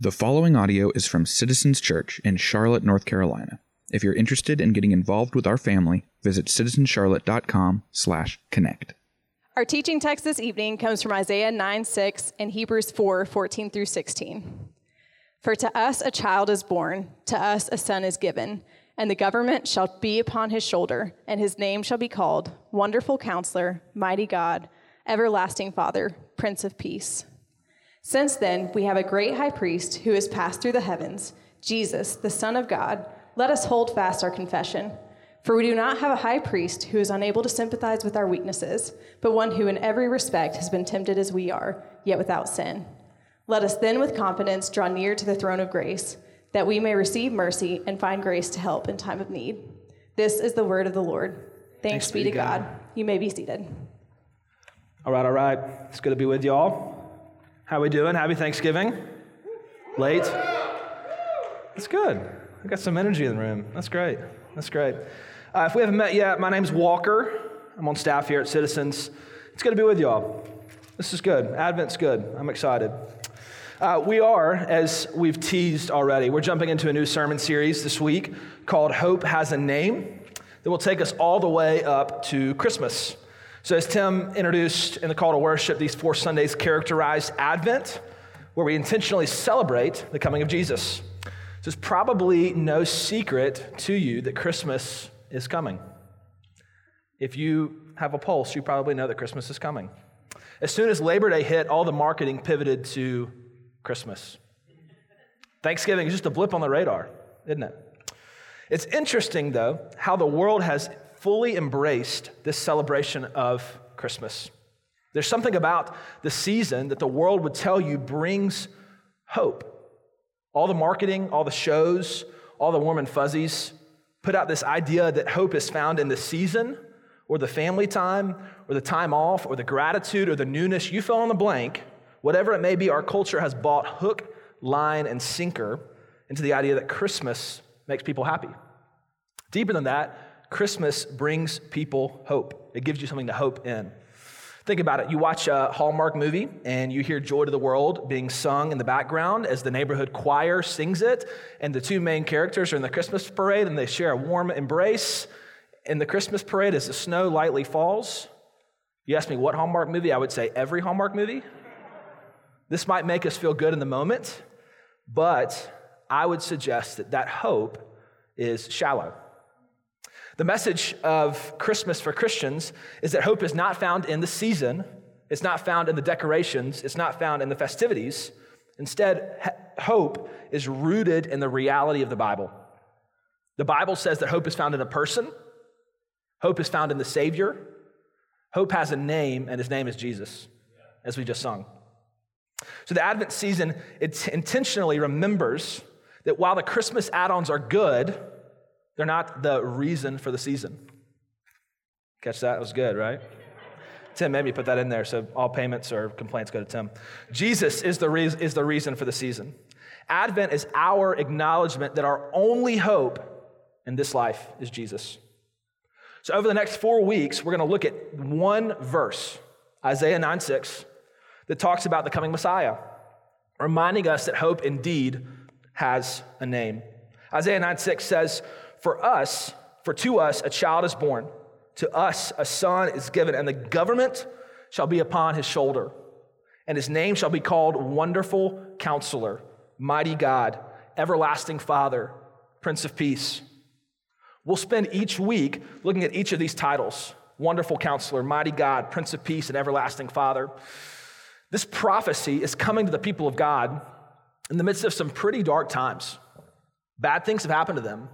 The following audio is from Citizens Church in Charlotte, North Carolina. If you're interested in getting involved with our family, visit citizenscharlotte.com/connect. Our teaching text this evening comes from Isaiah 9 6 and Hebrews 4 14 through 16. For to us a child is born, to us a son is given, and the government shall be upon his shoulder, and his name shall be called Wonderful Counselor, Mighty God, Everlasting Father, Prince of Peace. Since then, we have a great high priest who has passed through the heavens, Jesus, the Son of God. Let us hold fast our confession. For we do not have a high priest who is unable to sympathize with our weaknesses, but one who in every respect has been tempted as we are, yet without sin. Let us then with confidence draw near to the throne of grace, that we may receive mercy and find grace to help in time of need. This is the word of the Lord. Thanks, Thanks be to God. God. You may be seated. All right, all right. It's good to be with y'all. How we doing? Happy Thanksgiving? Late? That's good. I got some energy in the room. That's great. That's great. Uh, if we haven't met yet, my name's Walker. I'm on staff here at Citizens. It's good to be with y'all. This is good. Advent's good. I'm excited. Uh, we are, as we've teased already, we're jumping into a new sermon series this week called Hope Has a Name that will take us all the way up to Christmas. So, as Tim introduced in the call to worship, these four Sundays characterize Advent, where we intentionally celebrate the coming of Jesus. So, it's probably no secret to you that Christmas is coming. If you have a pulse, you probably know that Christmas is coming. As soon as Labor Day hit, all the marketing pivoted to Christmas. Thanksgiving is just a blip on the radar, isn't it? It's interesting, though, how the world has fully embraced this celebration of Christmas. There's something about the season that the world would tell you brings hope. All the marketing, all the shows, all the warm and fuzzies put out this idea that hope is found in the season or the family time or the time off or the gratitude or the newness. You fill in the blank. Whatever it may be, our culture has bought hook, line, and sinker into the idea that Christmas makes people happy. Deeper than that, Christmas brings people hope. It gives you something to hope in. Think about it. You watch a Hallmark movie and you hear Joy to the World being sung in the background as the neighborhood choir sings it, and the two main characters are in the Christmas parade and they share a warm embrace. In the Christmas parade, as the snow lightly falls, you ask me what Hallmark movie? I would say every Hallmark movie. This might make us feel good in the moment, but I would suggest that that hope is shallow. The message of Christmas for Christians is that hope is not found in the season, it's not found in the decorations, it's not found in the festivities. Instead, hope is rooted in the reality of the Bible. The Bible says that hope is found in a person, hope is found in the Savior, hope has a name, and his name is Jesus, as we just sung. So the Advent season, it intentionally remembers that while the Christmas add ons are good, they're not the reason for the season. Catch that? It was good, right? Tim made me put that in there, so all payments or complaints go to Tim. Jesus is the, re- is the reason for the season. Advent is our acknowledgement that our only hope in this life is Jesus. So, over the next four weeks, we're going to look at one verse, Isaiah 9 6, that talks about the coming Messiah, reminding us that hope indeed has a name. Isaiah 9 6 says, for us, for to us, a child is born. To us, a son is given, and the government shall be upon his shoulder. And his name shall be called Wonderful Counselor, Mighty God, Everlasting Father, Prince of Peace. We'll spend each week looking at each of these titles Wonderful Counselor, Mighty God, Prince of Peace, and Everlasting Father. This prophecy is coming to the people of God in the midst of some pretty dark times. Bad things have happened to them.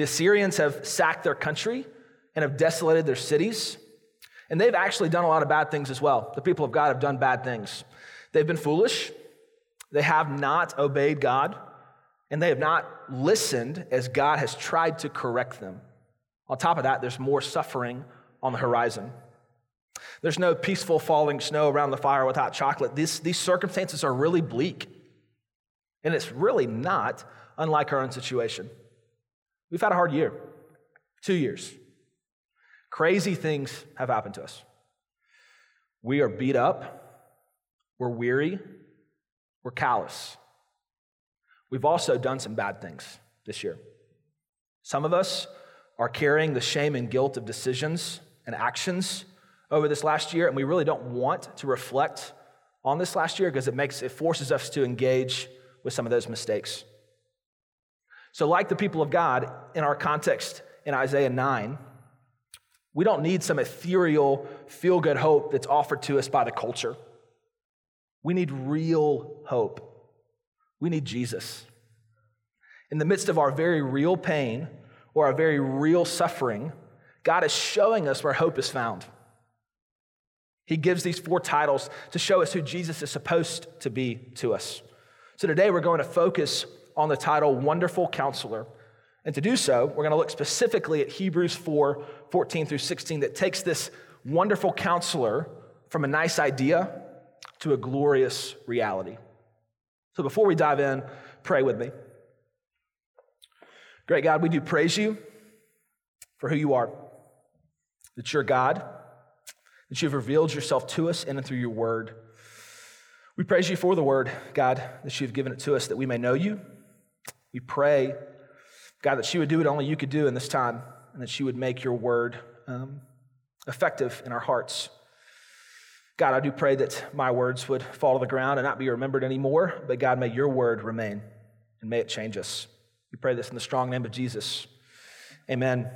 The Assyrians have sacked their country and have desolated their cities. And they've actually done a lot of bad things as well. The people of God have done bad things. They've been foolish, they have not obeyed God, and they have not listened as God has tried to correct them. On top of that, there's more suffering on the horizon. There's no peaceful falling snow around the fire without chocolate. These, these circumstances are really bleak. And it's really not unlike our own situation. We've had a hard year, two years. Crazy things have happened to us. We are beat up, we're weary, we're callous. we've also done some bad things this year. Some of us are carrying the shame and guilt of decisions and actions over this last year, and we really don't want to reflect on this last year because it makes it forces us to engage with some of those mistakes. So, like the people of God in our context in Isaiah 9, we don't need some ethereal, feel good hope that's offered to us by the culture. We need real hope. We need Jesus. In the midst of our very real pain or our very real suffering, God is showing us where hope is found. He gives these four titles to show us who Jesus is supposed to be to us. So today we're going to focus on the title Wonderful Counselor. And to do so, we're going to look specifically at Hebrews 4 14 through 16 that takes this wonderful counselor from a nice idea to a glorious reality. So before we dive in, pray with me. Great God, we do praise you for who you are, that you're God, that you've revealed yourself to us in and through your word. We praise you for the word, God, that you've given it to us that we may know you. We pray, God, that she would do what only you could do in this time, and that she would make your word um, effective in our hearts. God, I do pray that my words would fall to the ground and not be remembered anymore, but God, may your word remain and may it change us. We pray this in the strong name of Jesus. Amen.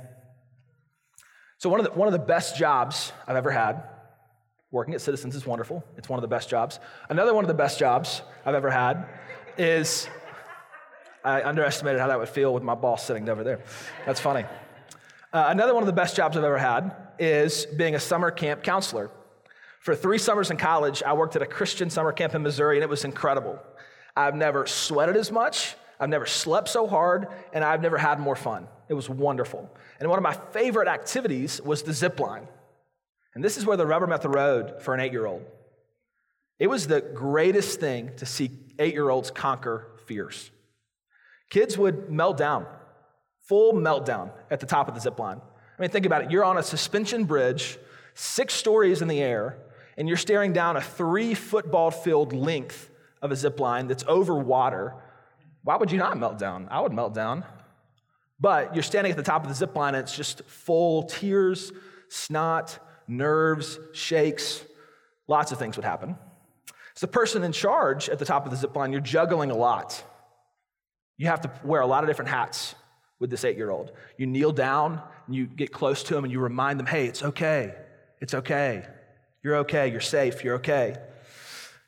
So, one of, the, one of the best jobs I've ever had, working at Citizens is wonderful. It's one of the best jobs. Another one of the best jobs I've ever had is I underestimated how that would feel with my boss sitting over there. That's funny. Uh, another one of the best jobs I've ever had is being a summer camp counselor. For three summers in college, I worked at a Christian summer camp in Missouri, and it was incredible. I've never sweated as much, I've never slept so hard, and I've never had more fun. It was wonderful. And one of my favorite activities was the zip line. And this is where the rubber met the road for an eight year old. It was the greatest thing to see eight year olds conquer fears. Kids would melt down, full meltdown at the top of the zip line. I mean, think about it. You're on a suspension bridge, six stories in the air, and you're staring down a three football field length of a zip line that's over water, why would you not melt down? I would melt down. But you're standing at the top of the zip line and it's just full tears, snot, nerves, shakes, lots of things would happen. As the person in charge at the top of the zip line, you're juggling a lot. You have to wear a lot of different hats with this eight year old. You kneel down and you get close to them and you remind them, hey, it's okay. It's okay. You're okay. You're safe. You're okay.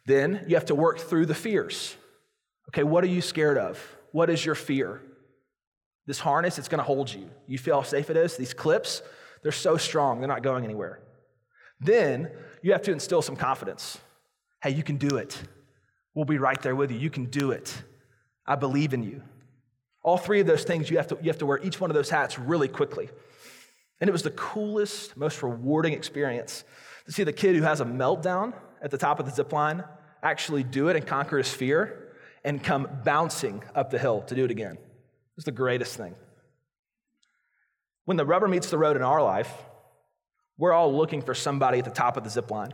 Then you have to work through the fears. Okay, what are you scared of? What is your fear? This harness, it's going to hold you. You feel how safe it is? These clips, they're so strong, they're not going anywhere. Then you have to instill some confidence. Hey, you can do it. We'll be right there with you. You can do it. I believe in you. All three of those things, you have to, you have to wear each one of those hats really quickly. And it was the coolest, most rewarding experience to see the kid who has a meltdown at the top of the zip line actually do it and conquer his fear and come bouncing up the hill to do it again. It's the greatest thing. When the rubber meets the road in our life, we're all looking for somebody at the top of the zip line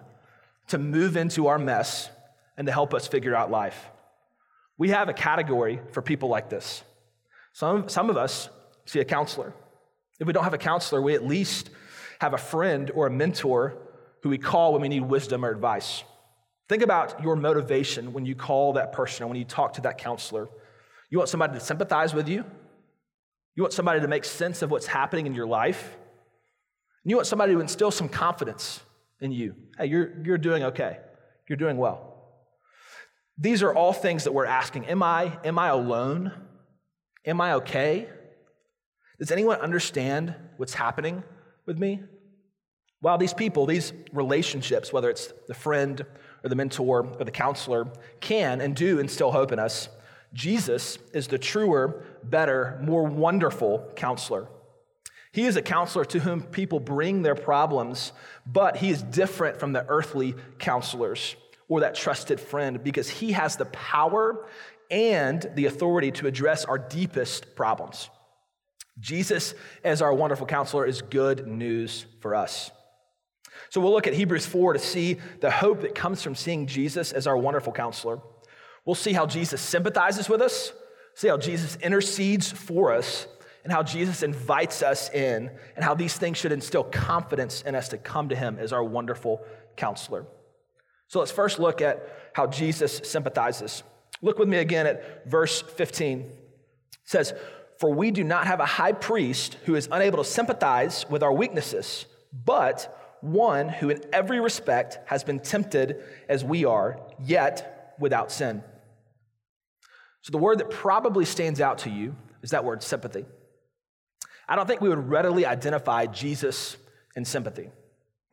to move into our mess and to help us figure out life. We have a category for people like this. Some, some of us see a counselor. If we don't have a counselor, we at least have a friend or a mentor who we call when we need wisdom or advice. Think about your motivation when you call that person or when you talk to that counselor. You want somebody to sympathize with you, you want somebody to make sense of what's happening in your life, and you want somebody to instill some confidence in you. Hey, you're, you're doing okay, you're doing well. These are all things that we're asking. Am I, am I alone? Am I okay? Does anyone understand what's happening with me? While these people, these relationships, whether it's the friend or the mentor or the counselor, can and do instill hope in us, Jesus is the truer, better, more wonderful counselor. He is a counselor to whom people bring their problems, but he is different from the earthly counselors or that trusted friend because he has the power and the authority to address our deepest problems. Jesus, as our wonderful counselor, is good news for us. So we'll look at Hebrews 4 to see the hope that comes from seeing Jesus as our wonderful counselor. We'll see how Jesus sympathizes with us, See how Jesus intercedes for us and how Jesus invites us in, and how these things should instill confidence in us to come to him as our wonderful counselor. So let's first look at how Jesus sympathizes. Look with me again at verse 15. It says, For we do not have a high priest who is unable to sympathize with our weaknesses, but one who in every respect has been tempted as we are, yet without sin. So the word that probably stands out to you is that word sympathy. I don't think we would readily identify Jesus in sympathy.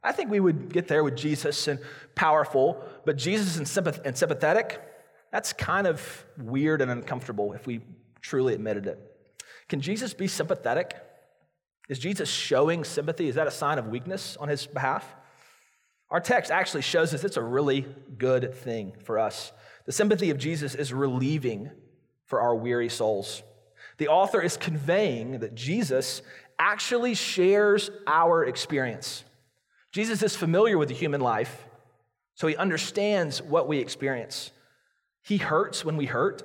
I think we would get there with Jesus and powerful, but Jesus and, sympath- and sympathetic, that's kind of weird and uncomfortable if we truly admitted it. Can Jesus be sympathetic? Is Jesus showing sympathy? Is that a sign of weakness on his behalf? Our text actually shows us it's a really good thing for us. The sympathy of Jesus is relieving for our weary souls. The author is conveying that Jesus actually shares our experience. Jesus is familiar with the human life, so he understands what we experience. He hurts when we hurt,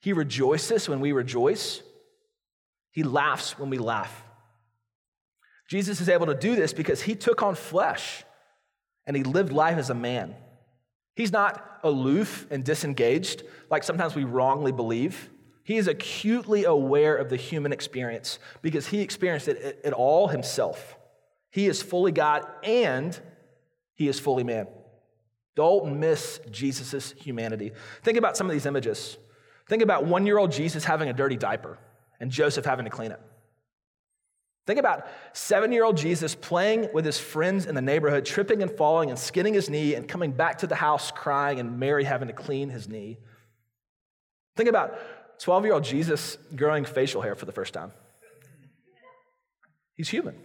he rejoices when we rejoice, he laughs when we laugh. Jesus is able to do this because he took on flesh and he lived life as a man. He's not aloof and disengaged like sometimes we wrongly believe. He is acutely aware of the human experience because he experienced it, it all himself. He is fully God and he is fully man. Don't miss Jesus' humanity. Think about some of these images. Think about one year old Jesus having a dirty diaper and Joseph having to clean it. Think about seven year old Jesus playing with his friends in the neighborhood, tripping and falling and skinning his knee and coming back to the house crying, and Mary having to clean his knee. Think about 12 year old Jesus growing facial hair for the first time. He's human.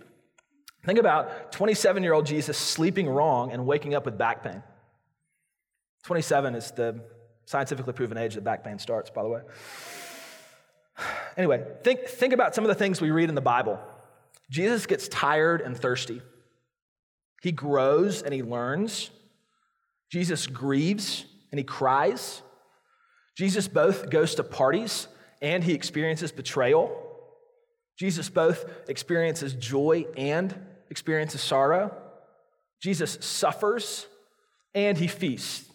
Think about 27 year old Jesus sleeping wrong and waking up with back pain. 27 is the scientifically proven age that back pain starts, by the way. Anyway, think, think about some of the things we read in the Bible. Jesus gets tired and thirsty. He grows and he learns. Jesus grieves and he cries. Jesus both goes to parties and he experiences betrayal. Jesus both experiences joy and experiences sorrow. Jesus suffers and he feasts.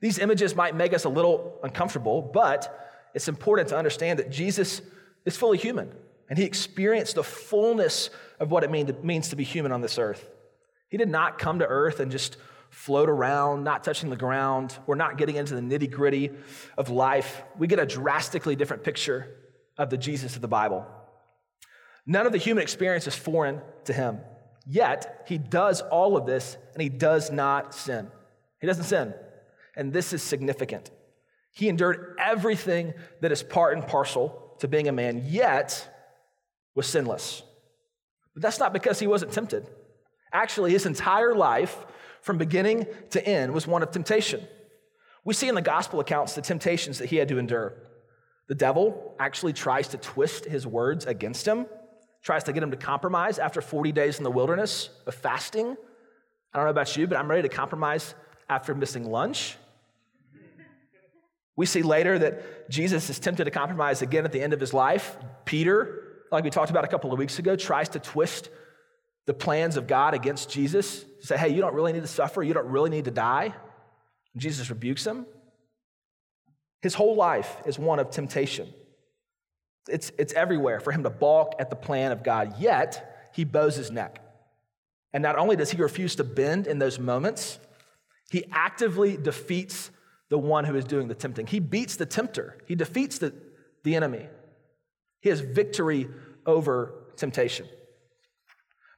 These images might make us a little uncomfortable, but it's important to understand that Jesus is fully human and he experienced the fullness of what it means to be human on this earth. He did not come to earth and just float around, not touching the ground. We're not getting into the nitty gritty of life. We get a drastically different picture of the Jesus of the Bible. None of the human experience is foreign to him. Yet, he does all of this and he does not sin. He doesn't sin. And this is significant. He endured everything that is part and parcel to being a man, yet was sinless. But that's not because he wasn't tempted. Actually, his entire life from beginning to end was one of temptation. We see in the gospel accounts the temptations that he had to endure. The devil actually tries to twist his words against him, tries to get him to compromise after 40 days in the wilderness of fasting. I don't know about you, but I'm ready to compromise after missing lunch. We see later that Jesus is tempted to compromise again at the end of his life. Peter, like we talked about a couple of weeks ago, tries to twist the plans of God against Jesus, say, hey, you don't really need to suffer, you don't really need to die. And Jesus rebukes him. His whole life is one of temptation. It's, it's everywhere for him to balk at the plan of God, yet he bows his neck. And not only does he refuse to bend in those moments, he actively defeats the one who is doing the tempting. He beats the tempter, he defeats the, the enemy. He has victory over temptation.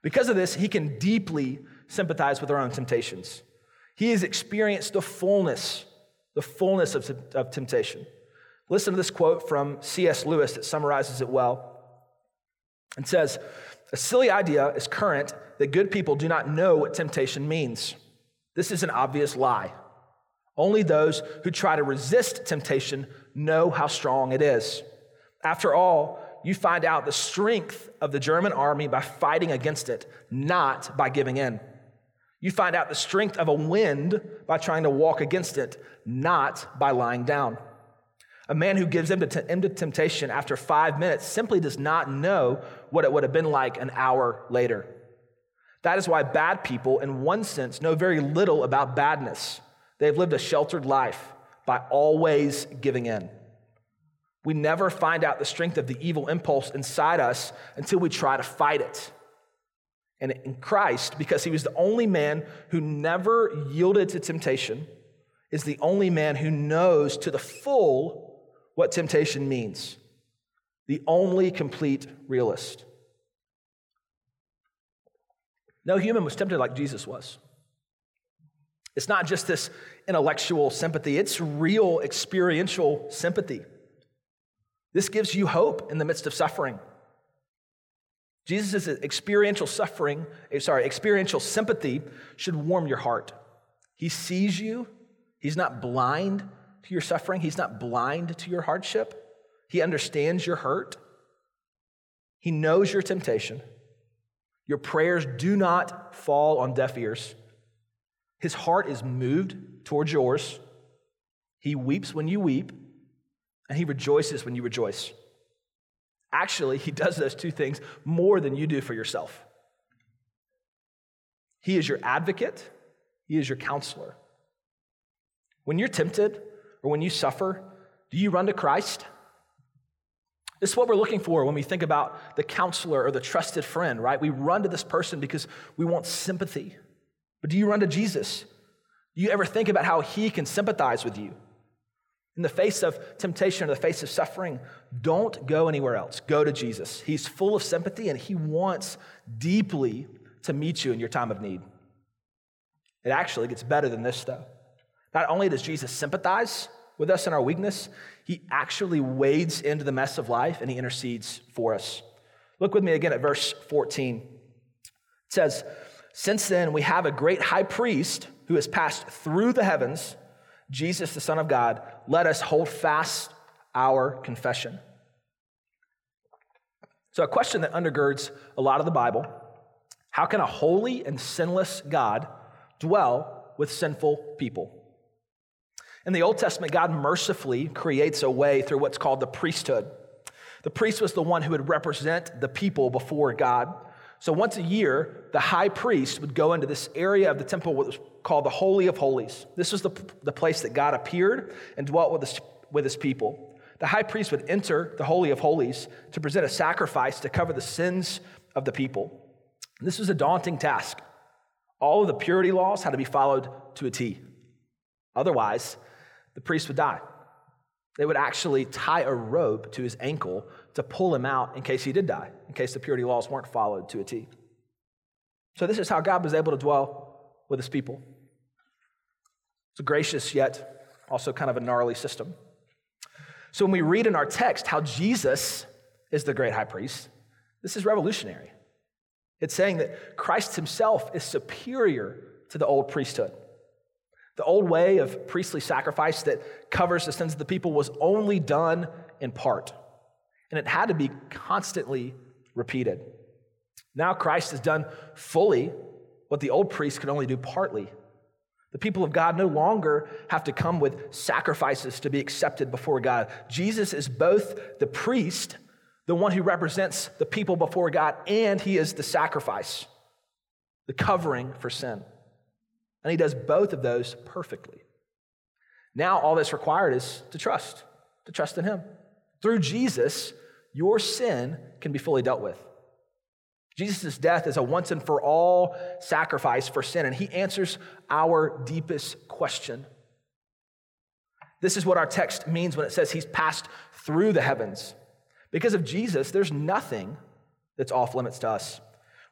Because of this, he can deeply sympathize with our own temptations. He has experienced the fullness, the fullness of, of temptation. Listen to this quote from C.S. Lewis that summarizes it well. It says, A silly idea is current that good people do not know what temptation means. This is an obvious lie. Only those who try to resist temptation know how strong it is. After all, you find out the strength of the German army by fighting against it, not by giving in. You find out the strength of a wind by trying to walk against it, not by lying down. A man who gives into, into temptation after five minutes simply does not know what it would have been like an hour later. That is why bad people, in one sense, know very little about badness. They've lived a sheltered life by always giving in. We never find out the strength of the evil impulse inside us until we try to fight it. And in Christ, because he was the only man who never yielded to temptation, is the only man who knows to the full what temptation means. The only complete realist. No human was tempted like Jesus was. It's not just this intellectual sympathy, it's real experiential sympathy. This gives you hope in the midst of suffering. Jesus' experiential suffering, eh, sorry, experiential sympathy should warm your heart. He sees you. He's not blind to your suffering. He's not blind to your hardship. He understands your hurt. He knows your temptation. Your prayers do not fall on deaf ears. His heart is moved towards yours. He weeps when you weep, and he rejoices when you rejoice. Actually, he does those two things more than you do for yourself. He is your advocate, he is your counselor. When you're tempted or when you suffer, do you run to Christ? This is what we're looking for when we think about the counselor or the trusted friend, right? We run to this person because we want sympathy. But do you run to Jesus? Do you ever think about how he can sympathize with you? In the face of temptation or the face of suffering, don't go anywhere else. Go to Jesus. He's full of sympathy and he wants deeply to meet you in your time of need. It actually gets better than this, though. Not only does Jesus sympathize with us in our weakness, he actually wades into the mess of life and he intercedes for us. Look with me again at verse 14. It says, Since then we have a great high priest who has passed through the heavens, Jesus, the Son of God, let us hold fast our confession. So, a question that undergirds a lot of the Bible how can a holy and sinless God dwell with sinful people? In the Old Testament, God mercifully creates a way through what's called the priesthood. The priest was the one who would represent the people before God. So once a year, the high priest would go into this area of the temple, what was called the Holy of Holies. This was the, the place that God appeared and dwelt with his, with his people. The high priest would enter the Holy of Holies to present a sacrifice to cover the sins of the people. This was a daunting task. All of the purity laws had to be followed to a T. Otherwise, the priest would die. They would actually tie a rope to his ankle to pull him out in case he did die, in case the purity laws weren't followed to a T. So, this is how God was able to dwell with his people. It's a gracious yet also kind of a gnarly system. So, when we read in our text how Jesus is the great high priest, this is revolutionary. It's saying that Christ himself is superior to the old priesthood. The old way of priestly sacrifice that covers the sins of the people was only done in part, and it had to be constantly repeated. Now Christ has done fully what the old priest could only do partly. The people of God no longer have to come with sacrifices to be accepted before God. Jesus is both the priest, the one who represents the people before God, and he is the sacrifice, the covering for sin. And he does both of those perfectly. Now, all that's required is to trust, to trust in him. Through Jesus, your sin can be fully dealt with. Jesus' death is a once and for all sacrifice for sin, and he answers our deepest question. This is what our text means when it says he's passed through the heavens. Because of Jesus, there's nothing that's off limits to us.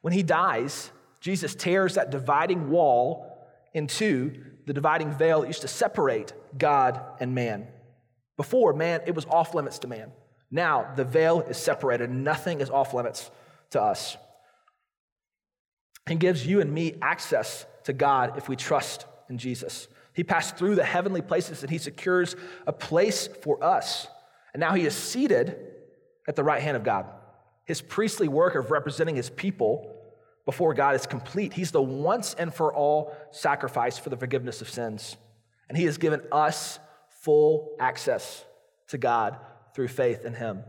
When he dies, Jesus tears that dividing wall into the dividing veil that used to separate God and man. Before, man, it was off limits to man. Now, the veil is separated. Nothing is off limits to us. And gives you and me access to God if we trust in Jesus. He passed through the heavenly places and he secures a place for us. And now he is seated at the right hand of God. His priestly work of representing his people before God is complete. He's the once and for all sacrifice for the forgiveness of sins. And He has given us full access to God through faith in Him.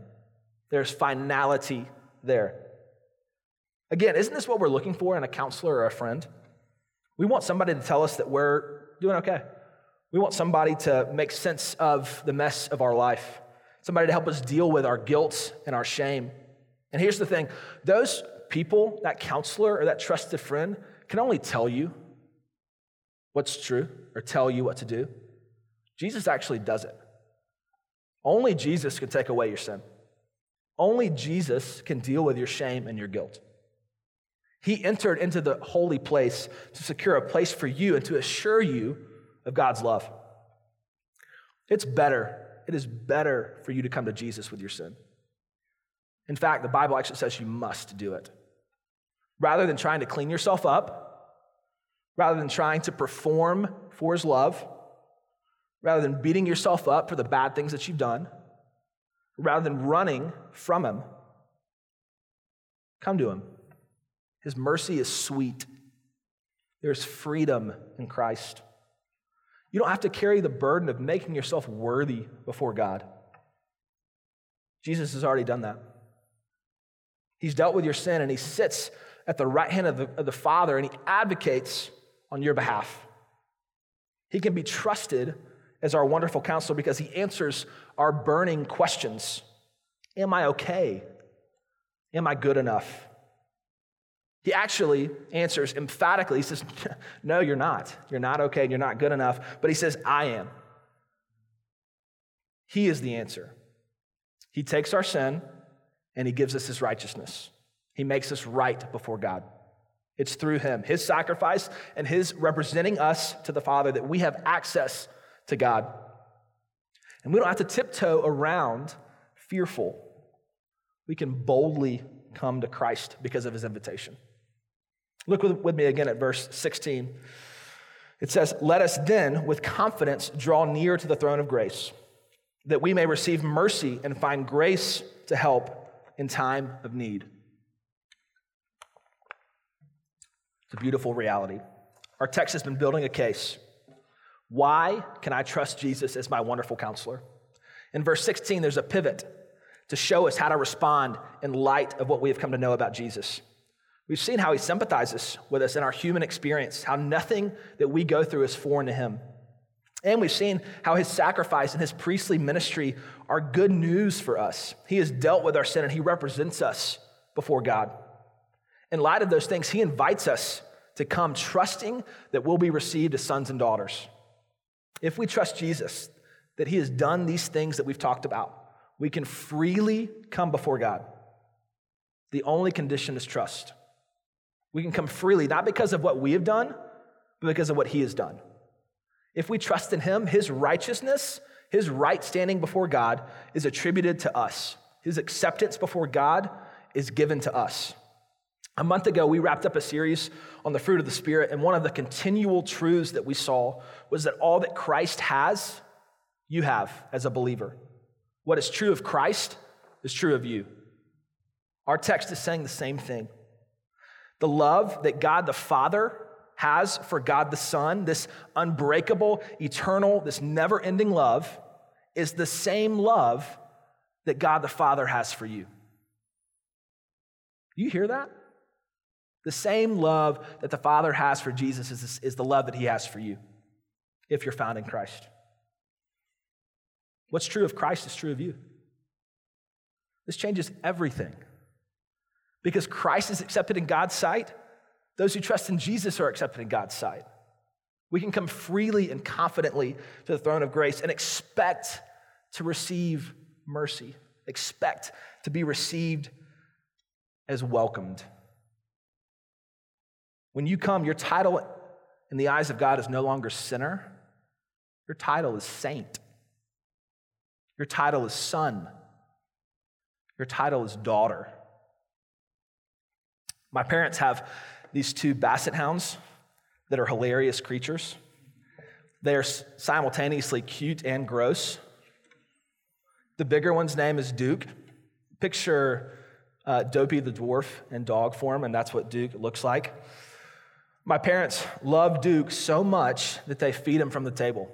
There's finality there. Again, isn't this what we're looking for in a counselor or a friend? We want somebody to tell us that we're doing okay. We want somebody to make sense of the mess of our life, somebody to help us deal with our guilt and our shame. And here's the thing those people, that counselor or that trusted friend, can only tell you what's true or tell you what to do. Jesus actually does it. Only Jesus can take away your sin. Only Jesus can deal with your shame and your guilt. He entered into the holy place to secure a place for you and to assure you of God's love. It's better, it is better for you to come to Jesus with your sin. In fact, the Bible actually says you must do it. Rather than trying to clean yourself up, rather than trying to perform for his love, rather than beating yourself up for the bad things that you've done, rather than running from him, come to him. His mercy is sweet. There's freedom in Christ. You don't have to carry the burden of making yourself worthy before God. Jesus has already done that. He's dealt with your sin and he sits at the right hand of the, of the Father and he advocates on your behalf. He can be trusted as our wonderful counselor because he answers our burning questions Am I okay? Am I good enough? He actually answers emphatically. He says, No, you're not. You're not okay. And you're not good enough. But he says, I am. He is the answer. He takes our sin and he gives us his righteousness. He makes us right before God. It's through him, his sacrifice, and his representing us to the Father that we have access to God. And we don't have to tiptoe around fearful. We can boldly come to Christ because of his invitation. Look with, me again at verse 16. It says, Let us then with confidence draw near to the throne of grace, that we may receive mercy and find grace to help in time of need. It's a beautiful reality. Our text has been building a case. Why can I trust Jesus as my wonderful counselor? In verse 16, there's a pivot to show us how to respond in light of what we have come to know about Jesus. We've seen how he sympathizes with us in our human experience, how nothing that we go through is foreign to him. And we've seen how his sacrifice and his priestly ministry are good news for us. He has dealt with our sin and he represents us before God. In light of those things, he invites us to come trusting that we'll be received as sons and daughters. If we trust Jesus, that he has done these things that we've talked about, we can freely come before God. The only condition is trust. We can come freely, not because of what we have done, but because of what he has done. If we trust in him, his righteousness, his right standing before God is attributed to us. His acceptance before God is given to us. A month ago, we wrapped up a series on the fruit of the Spirit, and one of the continual truths that we saw was that all that Christ has, you have as a believer. What is true of Christ is true of you. Our text is saying the same thing. The love that God the Father has for God the Son, this unbreakable, eternal, this never ending love, is the same love that God the Father has for you. You hear that? The same love that the Father has for Jesus is, is the love that He has for you if you're found in Christ. What's true of Christ is true of you. This changes everything. Because Christ is accepted in God's sight, those who trust in Jesus are accepted in God's sight. We can come freely and confidently to the throne of grace and expect to receive mercy, expect to be received as welcomed. When you come, your title in the eyes of God is no longer sinner, your title is saint. Your title is son. Your title is daughter. My parents have these two basset hounds that are hilarious creatures. They're simultaneously cute and gross. The bigger one's name is Duke. Picture uh, Dopey the dwarf in dog form, and that's what Duke looks like. My parents love Duke so much that they feed him from the table.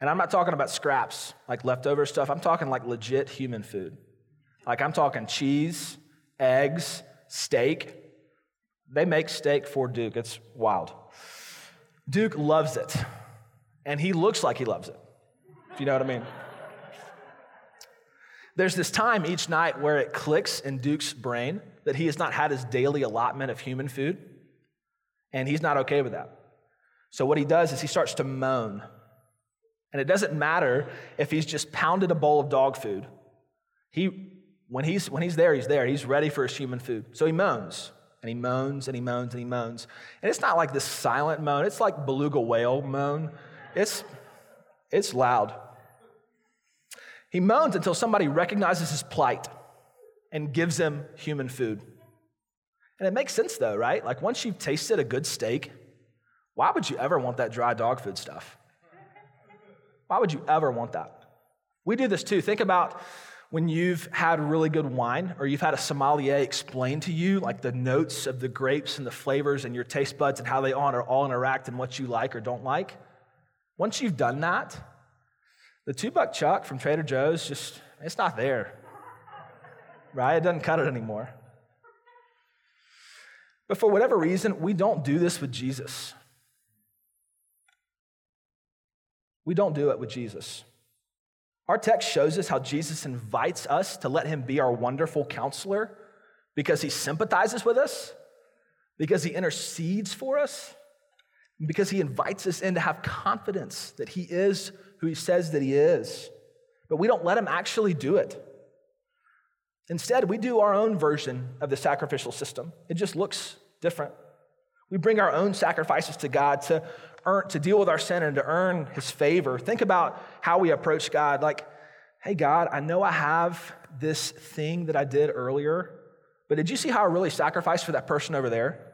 And I'm not talking about scraps, like leftover stuff. I'm talking like legit human food. Like I'm talking cheese, eggs, steak. They make steak for Duke. It's wild. Duke loves it. And he looks like he loves it, if you know what I mean. There's this time each night where it clicks in Duke's brain that he has not had his daily allotment of human food, and he's not okay with that. So, what he does is he starts to moan. And it doesn't matter if he's just pounded a bowl of dog food. He, when, he's, when he's there, he's there. He's ready for his human food. So he moans, and he moans, and he moans, and he moans. And it's not like this silent moan, it's like beluga whale moan. It's, it's loud. He moans until somebody recognizes his plight and gives him human food. And it makes sense though, right? Like once you've tasted a good steak, why would you ever want that dry dog food stuff? Why would you ever want that? We do this too. Think about when you've had really good wine or you've had a sommelier explain to you like the notes of the grapes and the flavors and your taste buds and how they all, interact and what you like or don't like. Once you've done that, the two buck chuck from Trader Joe's just, it's not there. Right? It doesn't cut it anymore. But for whatever reason, we don't do this with Jesus. We don't do it with Jesus. Our text shows us how Jesus invites us to let him be our wonderful counselor because he sympathizes with us, because he intercedes for us, because he invites us in to have confidence that he is who he says that he is. But we don't let him actually do it. Instead, we do our own version of the sacrificial system. It just looks different. We bring our own sacrifices to God to earn, to deal with our sin and to earn his favor. Think about how we approach God. Like, hey, God, I know I have this thing that I did earlier, but did you see how I really sacrificed for that person over there?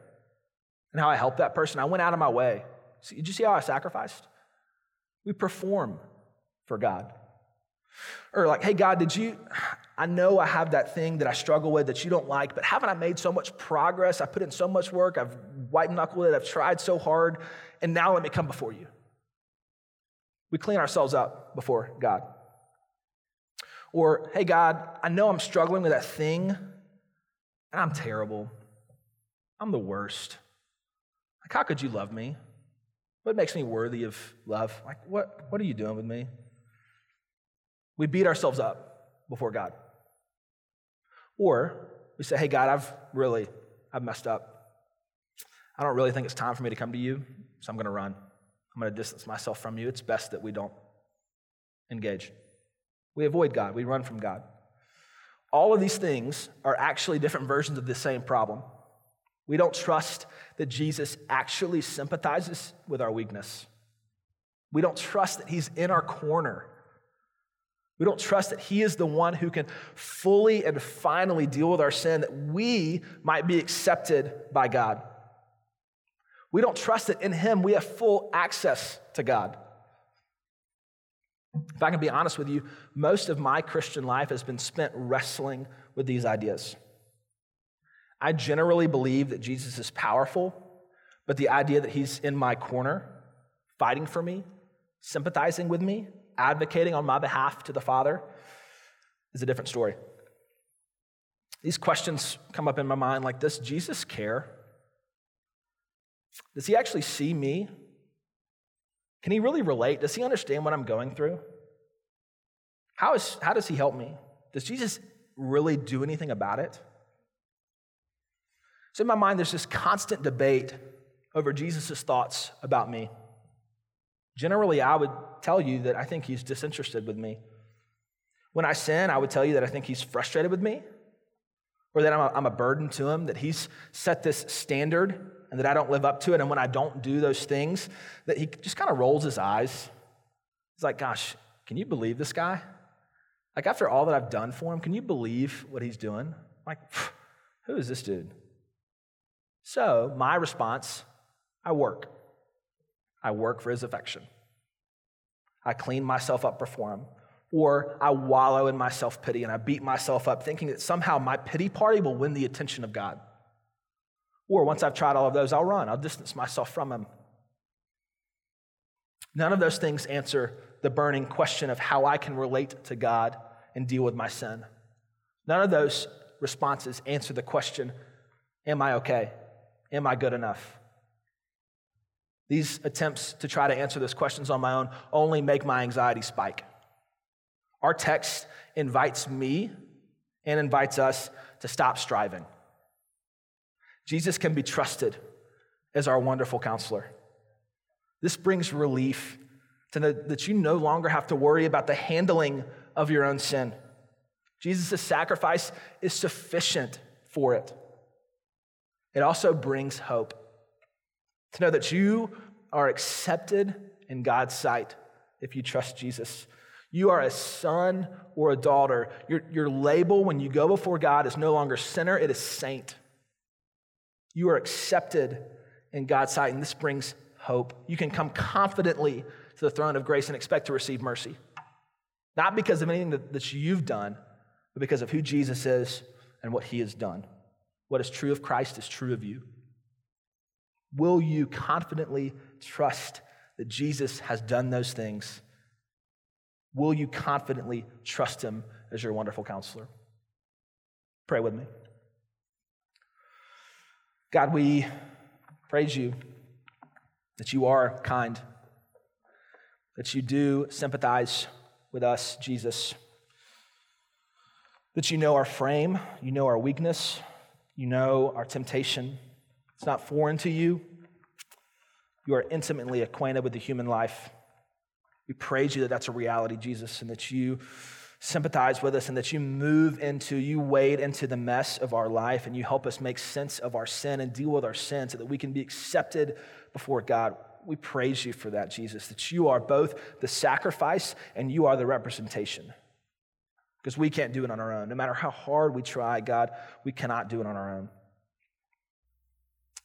And how I helped that person? I went out of my way. did you see how I sacrificed? We perform for God. Or like, hey, God, did you, I know I have that thing that I struggle with that you don't like, but haven't I made so much progress? I put in so much work. I've white knuckled it. I've tried so hard, and now let me come before you. We clean ourselves up before God. Or, hey, God, I know I'm struggling with that thing, and I'm terrible. I'm the worst. Like, how could you love me? What makes me worthy of love? Like, what, what are you doing with me? We beat ourselves up before God. Or we say, hey, God, I've really, I've messed up. I don't really think it's time for me to come to you, so I'm going to run. I'm going to distance myself from you. It's best that we don't engage. We avoid God, we run from God. All of these things are actually different versions of the same problem. We don't trust that Jesus actually sympathizes with our weakness. We don't trust that he's in our corner. We don't trust that he is the one who can fully and finally deal with our sin that we might be accepted by God. We don't trust that in him we have full access to God. If I can be honest with you, most of my Christian life has been spent wrestling with these ideas. I generally believe that Jesus is powerful, but the idea that he's in my corner, fighting for me, sympathizing with me, advocating on my behalf to the Father, is a different story. These questions come up in my mind like Does Jesus care? Does he actually see me? Can he really relate? Does he understand what I'm going through? How, is, how does he help me? Does Jesus really do anything about it? So, in my mind, there's this constant debate over Jesus' thoughts about me. Generally, I would tell you that I think he's disinterested with me. When I sin, I would tell you that I think he's frustrated with me, or that I'm a, I'm a burden to him, that he's set this standard and that I don't live up to it. And when I don't do those things, that he just kind of rolls his eyes. He's like, Gosh, can you believe this guy? Like, after all that I've done for him, can you believe what he's doing? Like, who is this dude? So, my response I work. I work for his affection. I clean myself up before him. Or I wallow in my self pity and I beat myself up thinking that somehow my pity party will win the attention of God. Or once I've tried all of those, I'll run, I'll distance myself from him. None of those things answer the burning question of how I can relate to God and deal with my sin. None of those responses answer the question Am I okay? Am I good enough? These attempts to try to answer those questions on my own only make my anxiety spike. Our text invites me and invites us to stop striving. Jesus can be trusted as our wonderful counselor. This brings relief to know that you no longer have to worry about the handling of your own sin. Jesus' sacrifice is sufficient for it. It also brings hope to know that you are accepted in God's sight if you trust Jesus. You are a son or a daughter. Your, your label when you go before God is no longer sinner, it is saint. You are accepted in God's sight, and this brings hope. You can come confidently to the throne of grace and expect to receive mercy. Not because of anything that, that you've done, but because of who Jesus is and what he has done. What is true of Christ is true of you. Will you confidently trust that Jesus has done those things? Will you confidently trust him as your wonderful counselor? Pray with me. God, we praise you that you are kind, that you do sympathize with us, Jesus, that you know our frame, you know our weakness, you know our temptation. It's not foreign to you. You are intimately acquainted with the human life. We praise you that that's a reality, Jesus, and that you sympathize with us and that you move into, you wade into the mess of our life and you help us make sense of our sin and deal with our sin so that we can be accepted before God. We praise you for that, Jesus, that you are both the sacrifice and you are the representation. Because we can't do it on our own. No matter how hard we try, God, we cannot do it on our own.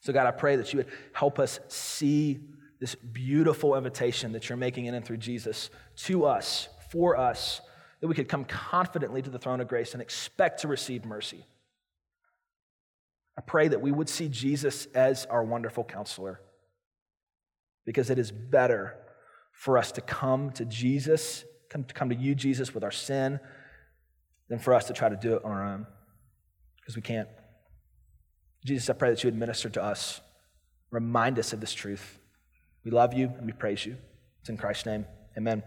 So, God, I pray that you would help us see this beautiful invitation that you're making in and through Jesus to us, for us, that we could come confidently to the throne of grace and expect to receive mercy. I pray that we would see Jesus as our wonderful counselor because it is better for us to come to Jesus, come to, come to you, Jesus, with our sin than for us to try to do it on our own because we can't. Jesus, I pray that you would minister to us, remind us of this truth. We love you and we praise you. It's in Christ's name. Amen.